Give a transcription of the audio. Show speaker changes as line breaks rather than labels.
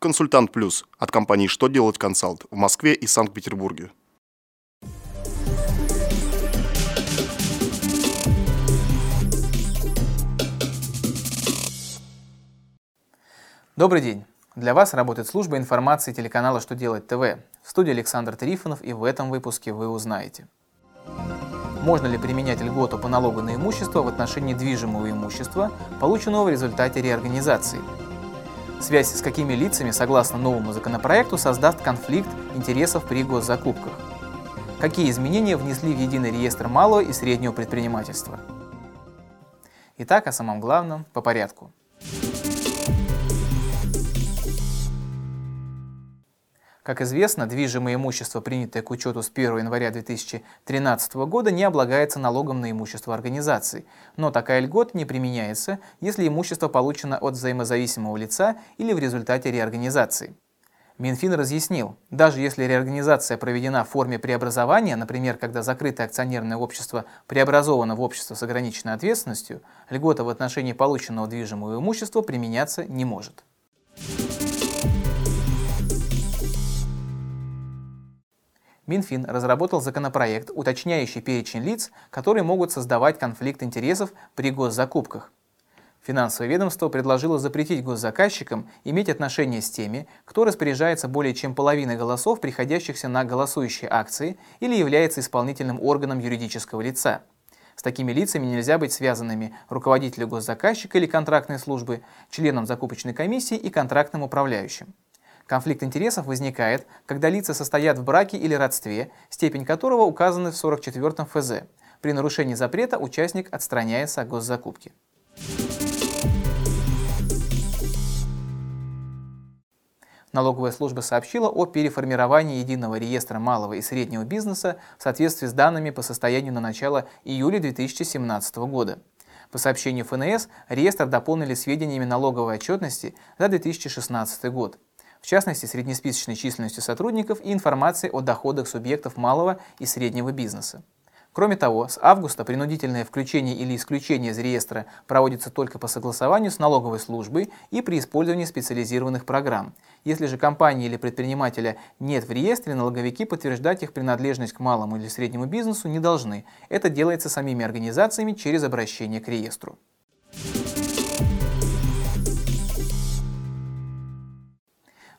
Консультант Плюс от компании «Что делать консалт» в Москве и Санкт-Петербурге.
Добрый день! Для вас работает служба информации телеканала «Что делать ТВ». В студии Александр Трифонов и в этом выпуске вы узнаете. Можно ли применять льготу по налогу на имущество в отношении движимого имущества, полученного в результате реорганизации? Связь с какими лицами, согласно новому законопроекту, создаст конфликт интересов при госзакупках? Какие изменения внесли в единый реестр малого и среднего предпринимательства? Итак, о самом главном по порядку. Как известно, движимое имущество, принятое к учету с 1 января 2013 года, не облагается налогом на имущество организации, но такая льгота не применяется, если имущество получено от взаимозависимого лица или в результате реорганизации. Минфин разъяснил, даже если реорганизация проведена в форме преобразования, например, когда закрытое акционерное общество преобразовано в общество с ограниченной ответственностью, льгота в отношении полученного движимого имущества применяться не может. Минфин разработал законопроект, уточняющий перечень лиц, которые могут создавать конфликт интересов при госзакупках. Финансовое ведомство предложило запретить госзаказчикам иметь отношения с теми, кто распоряжается более чем половиной голосов, приходящихся на голосующие акции или является исполнительным органом юридического лица. С такими лицами нельзя быть связанными руководителю госзаказчика или контрактной службы, членом закупочной комиссии и контрактным управляющим. Конфликт интересов возникает, когда лица состоят в браке или родстве, степень которого указана в 44 ФЗ. При нарушении запрета участник отстраняется от госзакупки. Налоговая служба сообщила о переформировании единого реестра малого и среднего бизнеса в соответствии с данными по состоянию на начало июля 2017 года. По сообщению ФНС, реестр дополнили сведениями налоговой отчетности за 2016 год в частности среднесписочной численностью сотрудников и информацией о доходах субъектов малого и среднего бизнеса. Кроме того, с августа принудительное включение или исключение из реестра проводится только по согласованию с налоговой службой и при использовании специализированных программ. Если же компании или предпринимателя нет в реестре, налоговики подтверждать их принадлежность к малому или среднему бизнесу не должны. Это делается самими организациями через обращение к реестру.